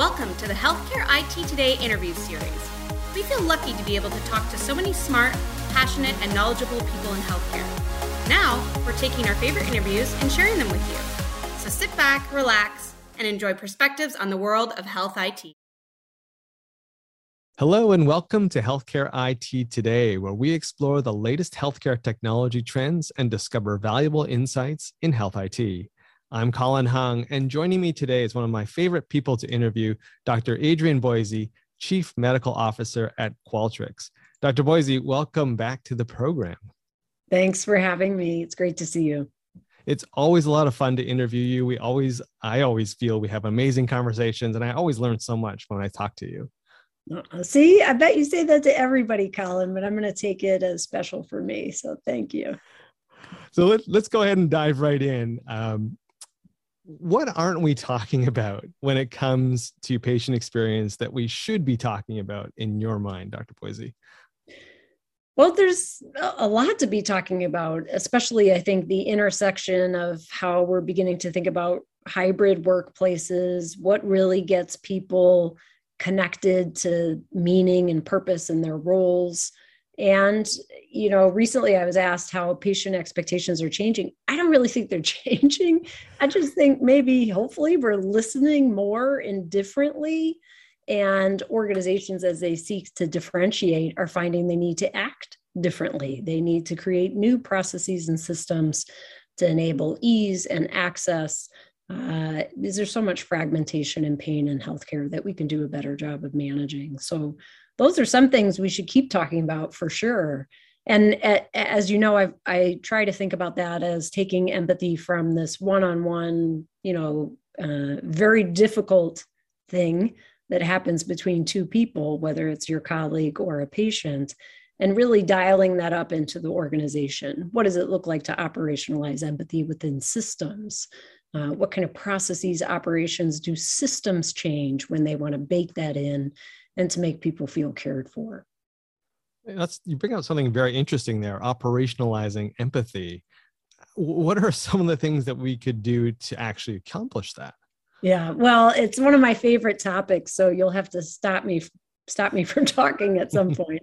Welcome to the Healthcare IT Today interview series. We feel lucky to be able to talk to so many smart, passionate, and knowledgeable people in healthcare. Now, we're taking our favorite interviews and sharing them with you. So sit back, relax, and enjoy perspectives on the world of health IT. Hello, and welcome to Healthcare IT Today, where we explore the latest healthcare technology trends and discover valuable insights in health IT. I'm Colin Hung, and joining me today is one of my favorite people to interview, Dr. Adrienne Boissy, Chief Medical Officer at Qualtrics. Dr. Boise, welcome back to the program. Thanks for having me. It's great to see you. It's always a lot of fun to interview you. We always, I always feel we have amazing conversations, and I always learn so much when I talk to you. Uh, see, I bet you say that to everybody, Colin, but I'm going to take it as special for me. So thank you. So let, us go ahead and dive right in. Um, what aren't we talking about when it comes to patient experience that we should be talking about in your mind, Dr. Boissy? Well, there's a lot to be talking about, especially I think the intersection of how we're beginning to think about hybrid workplaces, what really gets people connected to meaning and purpose in their roles, and, you know, recently I was asked how patient expectations are changing. I don't really think they're changing. I just think maybe, hopefully, we're listening more and differently. And organizations, as they seek to differentiate, are finding they need to act differently. They need to create new processes and systems to enable ease and access. Uh, there's so much fragmentation and pain in healthcare that we can do a better job of managing. So those are some things we should keep talking about for sure. And as you know i i try to think about that as taking empathy from this one-on-one you know uh, very difficult thing that happens between two people whether it's your colleague or a patient and really dialing that up into the organization. What does it look like to operationalize empathy within systems? Uh, what kind of processes operations do systems change when they want to bake that in and to make people feel cared for. That's you bring out something very interesting there, operationalizing empathy. What are some of the things that we could do to actually accomplish that? Yeah, well, it's one of my favorite topics, so you'll have to stop me stop me from talking at some point.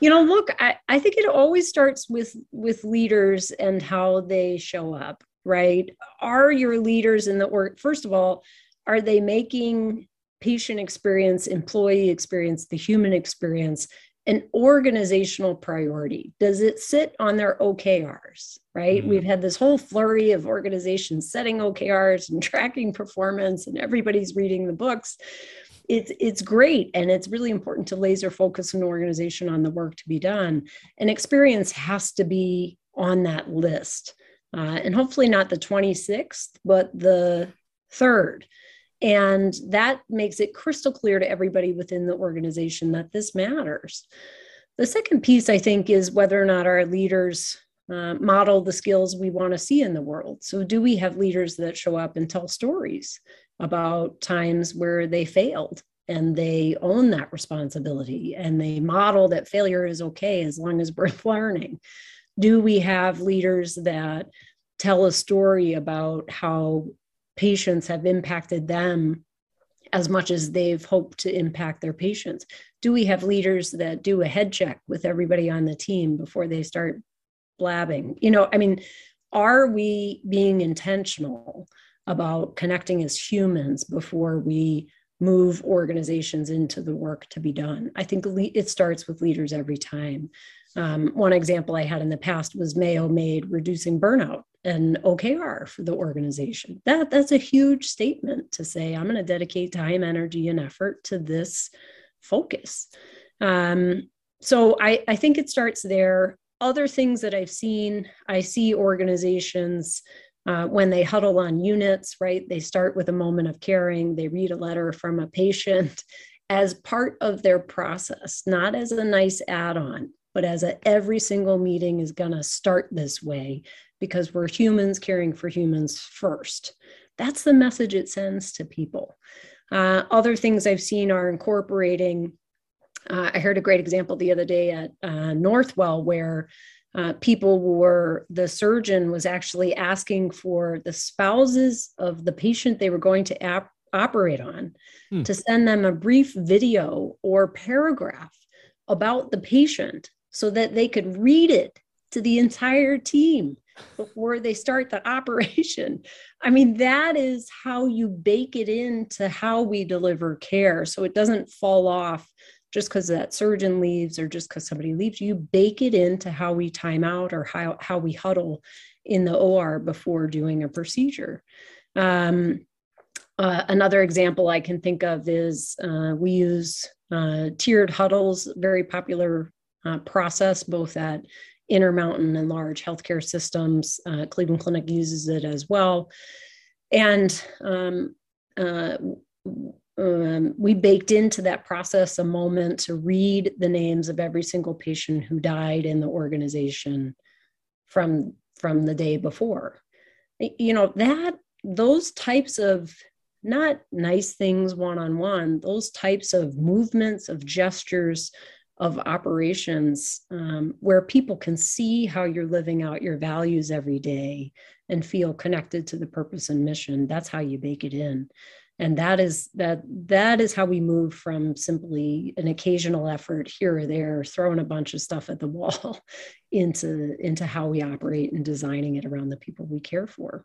you know, look, I, I think it always starts with with leaders and how they show up, right? Are your leaders in the work, first of all, are they making patient experience, employee experience, the human experience, an organizational priority? Does it sit on their OKRs? Right? Mm-hmm. We've had this whole flurry of organizations setting OKRs and tracking performance, and everybody's reading the books. It's, it's great and it's really important to laser focus an organization on the work to be done. And experience has to be on that list. Uh, and hopefully not the 26th, but the third. And that makes it crystal clear to everybody within the organization that this matters. The second piece, I think, is whether or not our leaders uh, model the skills we want to see in the world. So, do we have leaders that show up and tell stories about times where they failed and they own that responsibility and they model that failure is okay as long as we're learning? Do we have leaders that tell a story about how patients have impacted them as much as they've hoped to impact their patients? Do we have leaders that do a head check with everybody on the team before they start blabbing? You know, I mean, are we being intentional about connecting as humans before we move organizations into the work to be done? I think it starts with leaders every time. Um, one example I had in the past was Mayo made reducing burnout an OKR for the organization. That that's a huge statement to say I'm going to dedicate time, energy, and effort to this focus. Um, so I, I think it starts there. Other things that I've seen, I see organizations uh, when they huddle on units, right? They start with a moment of caring. They read a letter from a patient as part of their process, not as a nice add-on but as a, every single meeting is going to start this way because we're humans caring for humans first. That's the message it sends to people. Uh, other things I've seen are incorporating. Uh, I heard a great example the other day at uh, Northwell where uh, people were, the surgeon was actually asking for the spouses of the patient they were going to ap- operate on, hmm. to send them a brief video or paragraph about the patient so that they could read it to the entire team before they start the operation. I mean, that is how you bake it into how we deliver care. So it doesn't fall off just because that surgeon leaves or just because somebody leaves. You bake it into how we time out or how, how we huddle in the OR before doing a procedure. Um, uh, another example I can think of is uh, we use uh, tiered huddles, very popular uh, process both at Intermountain and large healthcare systems. Uh, Cleveland Clinic uses it as well. And um, uh, um, we baked into that process a moment to read the names of every single patient who died in the organization from from the day before. You know that those types of not nice things one on one those types of movements of gestures of operations um, where people can see how you're living out your values every day and feel connected to the purpose and mission that's how you bake it in and that is that that is how we move from simply an occasional effort here or there throwing a bunch of stuff at the wall into into how we operate and designing it around the people we care for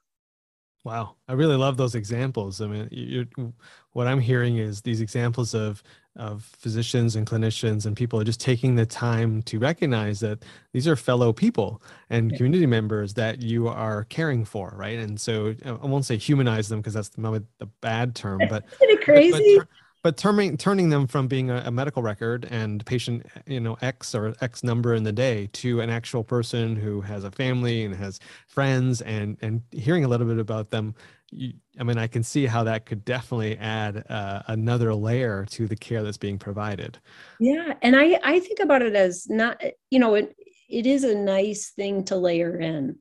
Wow, I really love those examples. I mean, what I'm hearing is these examples of of physicians and clinicians and people are just taking the time to recognize that these are fellow people and yeah. community members that you are caring for, right? And so uh, I won't say humanize them because that's the, the bad term, but isn't it crazy? But, but but turning turning them from being a, a, medical record and patient you know x or x number in the day to an actual person who has a family and has friends and and hearing a little bit about them you, i mean i can see how that could definitely add uh, another layer to the care that's being provided. Yeah and i i think about it as not you know it it is a nice thing to layer in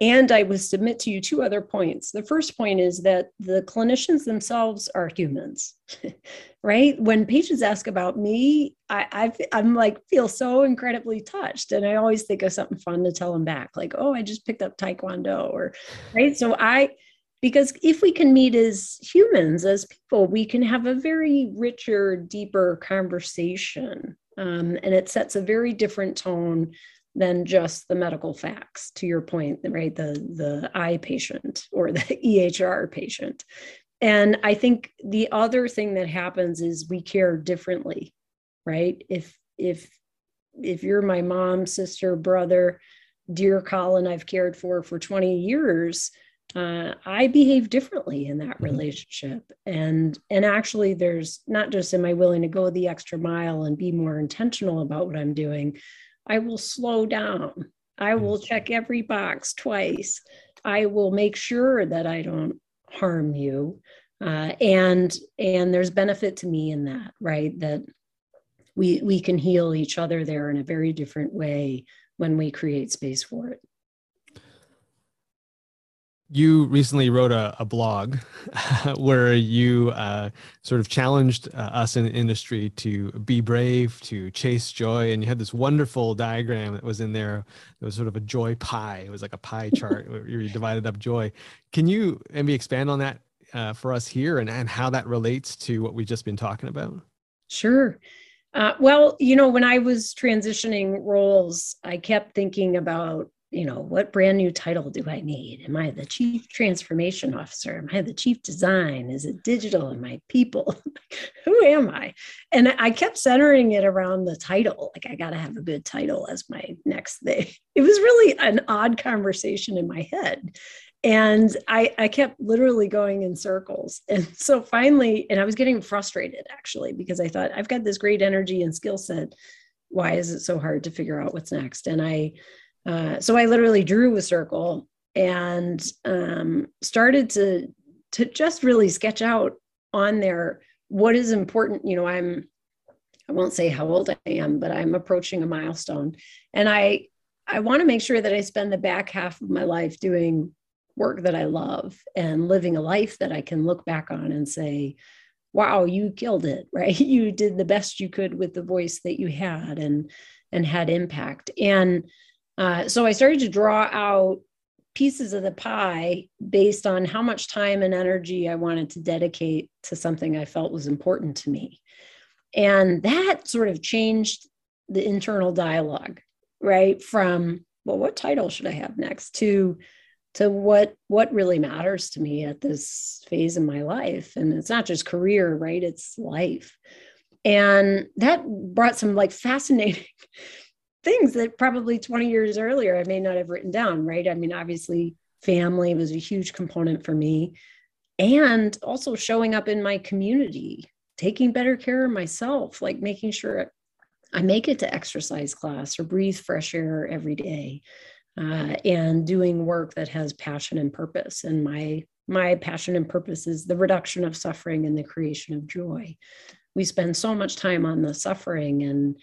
and I would submit to you two other points. The first point is that the clinicians themselves are humans, right? When patients ask about me, I, I am like feel so incredibly touched, and I always think of something fun to tell them back, like, "Oh, I just picked up Taekwondo," or right. So I, because if we can meet as humans, as people, we can have a very richer, deeper conversation, um, and it sets a very different tone than just the medical facts to your point right? The the eye patient or the ehr patient. And i think the other thing that happens is we care differently right? If if if you're my mom sister brother dear colin i've cared for for 20 years uh, i behave differently in that mm-hmm. relationship. And and actually there's not just am i willing to go the extra mile and be more intentional about what i'm doing I will slow down. I will check every box twice. I will make sure that I don't harm you. Uh, and and there's benefit to me in that, right? That we we can heal each other there in a very different way when we create space for it you recently wrote a, a blog where you uh, sort of challenged uh, us in the industry to be brave, to chase joy. And you had this wonderful diagram that was in there. It was sort of a joy pie. It was like a pie chart where you divided up joy. Can you maybe expand on that uh, for us here and, and how that relates to what we've just been talking about? Sure. Uh, well, you know, when I was transitioning roles, I kept thinking about you know, what brand new title do I need? Am I the chief transformation officer? Am I the chief design? Is it digital? Am I people? Who am I? And I kept centering it around the title. Like, I got to have a good title as my next thing. It was really an odd conversation in my head. And I, I kept literally going in circles. And so finally, and I was getting frustrated actually, because I thought, I've got this great energy and skill set. Why is it so hard to figure out what's next? And I, uh, so I literally drew a circle and um, started to to just really sketch out on there what is important. You know, I'm I won't say how old I am, but I'm approaching a milestone, and I I want to make sure that I spend the back half of my life doing work that I love and living a life that I can look back on and say, wow, you killed it, right? You did the best you could with the voice that you had and and had impact. And uh, so I started to draw out pieces of the pie based on how much time and energy I wanted to dedicate to something I felt was important to me. And that sort of changed the internal dialogue, right? From, well, what title should I have next to to what what really matters to me at this phase in my life and it's not just career right it's life and that brought some like fascinating things that probably 20 years earlier I may not have written down, right? I mean, obviously, family was a huge component for me. And also showing up in my community, taking better care of myself, like making sure I make it to exercise class or breathe fresh air every day, uh, and doing work that has passion and purpose. And my my passion and purpose is the reduction of suffering and the creation of joy. We spend so much time on the suffering and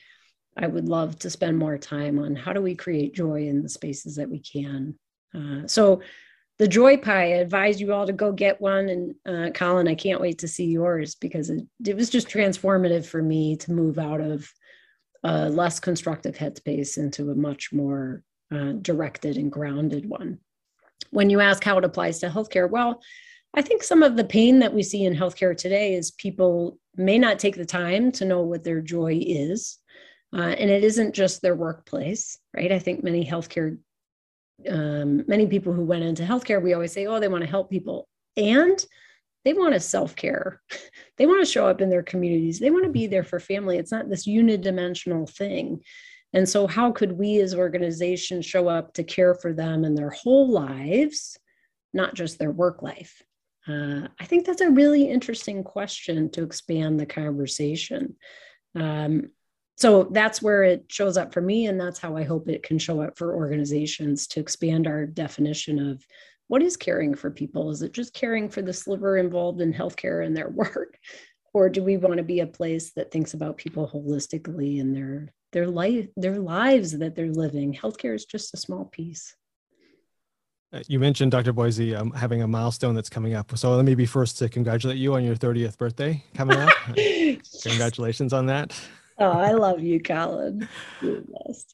I would love to spend more time on how do we create joy in the spaces that we can. Uh, so, the Joy Pie, I advise you all to go get one. And uh, Colin, I can't wait to see yours because it, it was just transformative for me to move out of a less constructive headspace into a much more uh, directed and grounded one. When you ask how it applies to healthcare, well, I think some of the pain that we see in healthcare today is people may not take the time to know what their joy is. Uh, and it isn't just their workplace, right? I think many healthcare, um, many people who went into healthcare, we always say, oh, they want to help people. And they want to self care. they want to show up in their communities. They want to be there for family. It's not this unidimensional thing. And so, how could we as organizations show up to care for them in their whole lives, not just their work life? Uh, I think that's a really interesting question to expand the conversation. Um, so that's where it shows up for me and that's how i hope it can show up for organizations to expand our definition of what is caring for people is it just caring for the sliver involved in healthcare and their work or do we want to be a place that thinks about people holistically and their their life their lives that they're living healthcare is just a small piece uh, you mentioned Dr. Boissy um, having a milestone that's coming up. So let me be first to congratulate you on your 30th birthday coming up. Congratulations on that oh, I love you, Colin.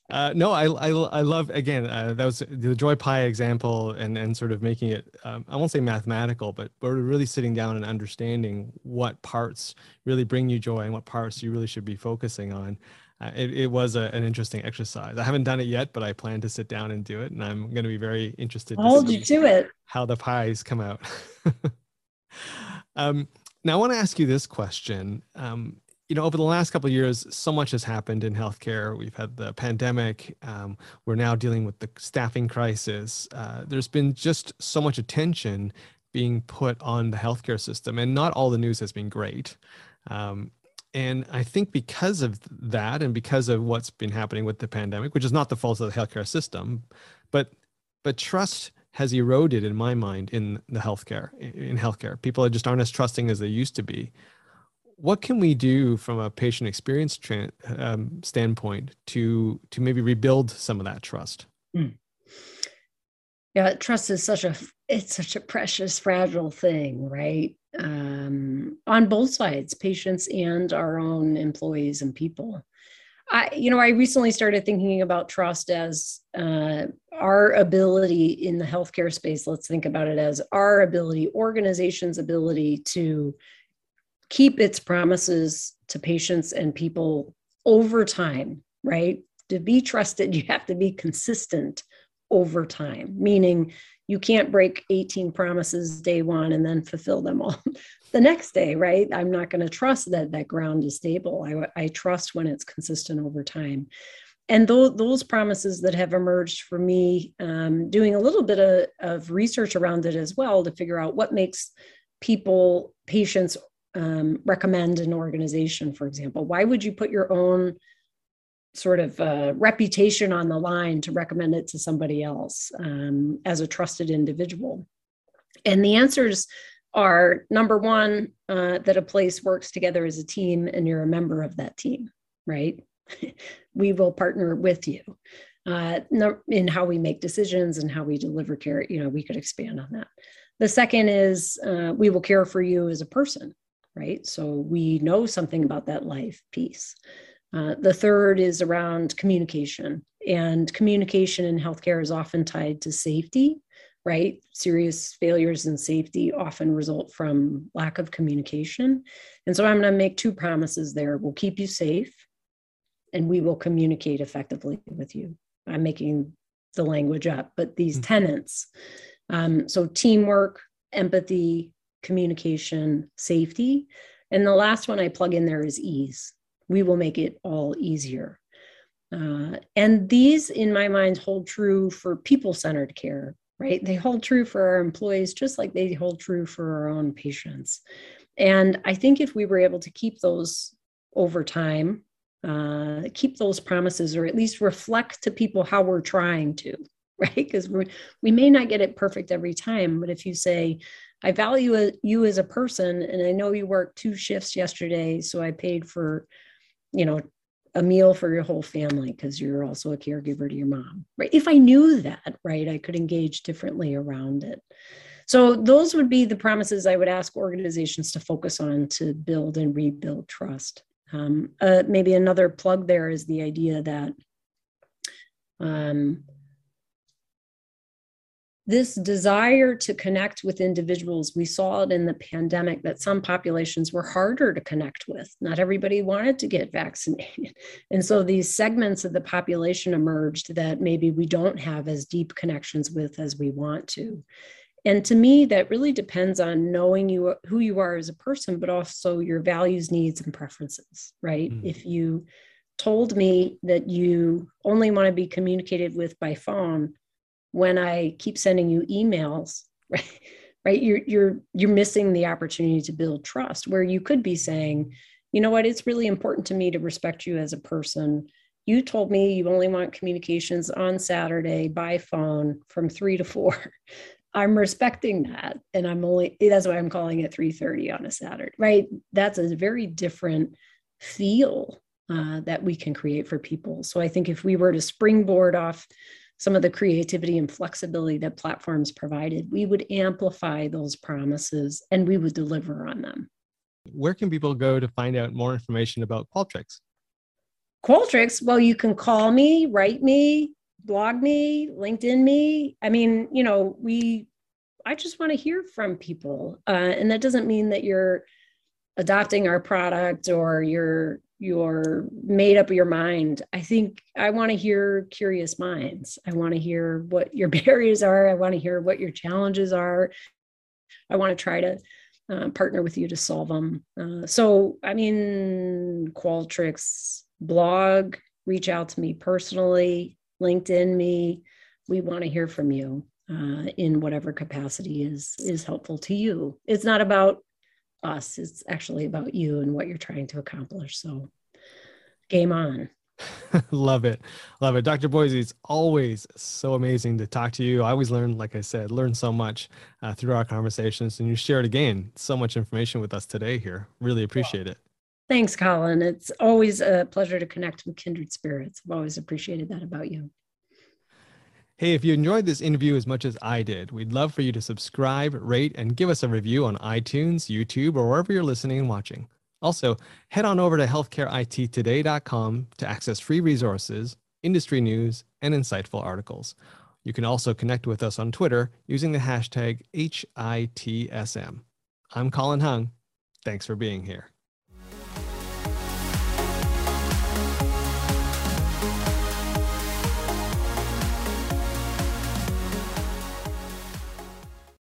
Uh, no, I, I, I love again. Uh, that was the joy pie example, and and sort of making it. Um, I won't say mathematical, but but really sitting down and understanding what parts really bring you joy and what parts you really should be focusing on. Uh, it, it was a, an interesting exercise. I haven't done it yet, but I plan to sit down and do it, and I'm going to be very interested. I'll hold you to it. How the pies come out. um, now, I want to ask you this question. Um, you know, over the last couple of years, so much has happened in healthcare. We've had the pandemic. Um, we're now dealing with the staffing crisis. Uh, there's been just so much attention being put on the healthcare system, and not all the news has been great. Um, and I think because of that, and because of what's been happening with the pandemic, which is not the fault of the healthcare system, but but trust has eroded in my mind in the healthcare in healthcare. People just aren't as trusting as they used to be what can we do from a patient experience tra- um, standpoint to to maybe rebuild some of that trust? Mm. yeah trust is such a it's such a precious fragile thing right? Um, on both sides patients and our own employees and people. I you know i recently started thinking about trust as uh, our ability in the healthcare space let's think about it as our ability organizations ability to keep its promises to patients and people over time, right? To be trusted, you have to be consistent over time, meaning you can't break 18 promises day one and then fulfill them all the next day, right? I'm not going to trust that that ground is stable. I, I trust when it's consistent over time. And those, those promises that have emerged for me, um, doing a little bit of, of research around it as well to figure out what makes people, patients, um, recommend an organization, for example? Why would you put your own sort of uh, reputation on the line to recommend it to somebody else um, as a trusted individual? And the answers are number one, uh, that a place works together as a team and you're a member of that team, right? we will partner with you uh, in how we make decisions and how we deliver care. You know, we could expand on that. The second is uh, we will care for you as a person right? So we know something about that life piece. Uh, the third is around communication, and communication in healthcare is often tied to safety right? Serious failures in safety often result from lack of communication. And so I'm going to make two promises there. We'll keep you safe and we will communicate effectively with you. I'm making the language up, but these mm-hmm. tenants um, so teamwork, empathy, communication, safety. And the last one I plug in there is ease. We will make it all easier. Uh, and these, in my mind, hold true for people centered care, right? They hold true for our employees just like they hold true for our own patients. And I think if we were able to keep those over time, uh, keep those promises, or at least reflect to people how we're trying to, right? Because we we may not get it perfect every time, but if you say, I value you as a person, and I know you worked two shifts yesterday, so I paid for, you know, a meal for your whole family because you're also a caregiver to your mom, right? If I knew that, right, I could engage differently around it. So those would be the promises I would ask organizations to focus on to build and rebuild trust. Um, uh, maybe another plug there is the idea that um, this desire to connect with individuals, we saw it in the pandemic that some populations were harder to connect with. Not everybody wanted to get vaccinated. And so these segments of the population emerged that maybe we don't have as deep connections with as we want to. And to me, that really depends on knowing you who you are as a person, but also your values, needs, and preferences, right? Mm. If you told me that you only want to be communicated with by phone, when I keep sending you emails, right? Right, you're you're you're missing the opportunity to build trust. Where you could be saying, you know what, it's really important to me to respect you as a person. You told me you only want communications on Saturday by phone from three to four. I'm respecting that, and I'm only that's why I'm calling it 3:30 on a Saturday. Right, that's a very different feel uh, that we can create for people. So I think if we were to springboard off some of the creativity and flexibility that platforms provided, we would amplify those promises and we would deliver on them. Where can people go to find out more information about Qualtrics? Qualtrics, well, you can call me, write me, blog me, LinkedIn me. I mean, you know, we, I just want to hear from people. Uh, and that doesn't mean that you're adopting our product or you're you're made up your mind. I think i want to hear curious minds. I want to hear what your barriers are. I want to hear what your challenges are. I want to try to uh, partner with you to solve them. Uh, so i mean qualtrics blog reach out to me personally linkedin me. We want to hear from you uh, in whatever capacity is is helpful to you. It's not about us. It's actually about you and what you're trying to accomplish. So, game on. Love it. Love it. Dr. Boissy, it's always so amazing to talk to you. I always learn, like I said, learn so much uh, through our conversations. And you shared again so much information with us today here. Really appreciate it. Thanks, Colin. It's always a pleasure to connect with kindred spirits. I've always appreciated that about you. Hey, if you enjoyed this interview as much as I did, we'd love for you to subscribe, rate, and give us a review on iTunes, YouTube, or wherever you're listening and watching. Also, head on over to healthcareittoday.com to access free resources, industry news, and insightful articles. You can also connect with us on Twitter using the hashtag HITSM. I'm Colin Hung. Thanks for being here.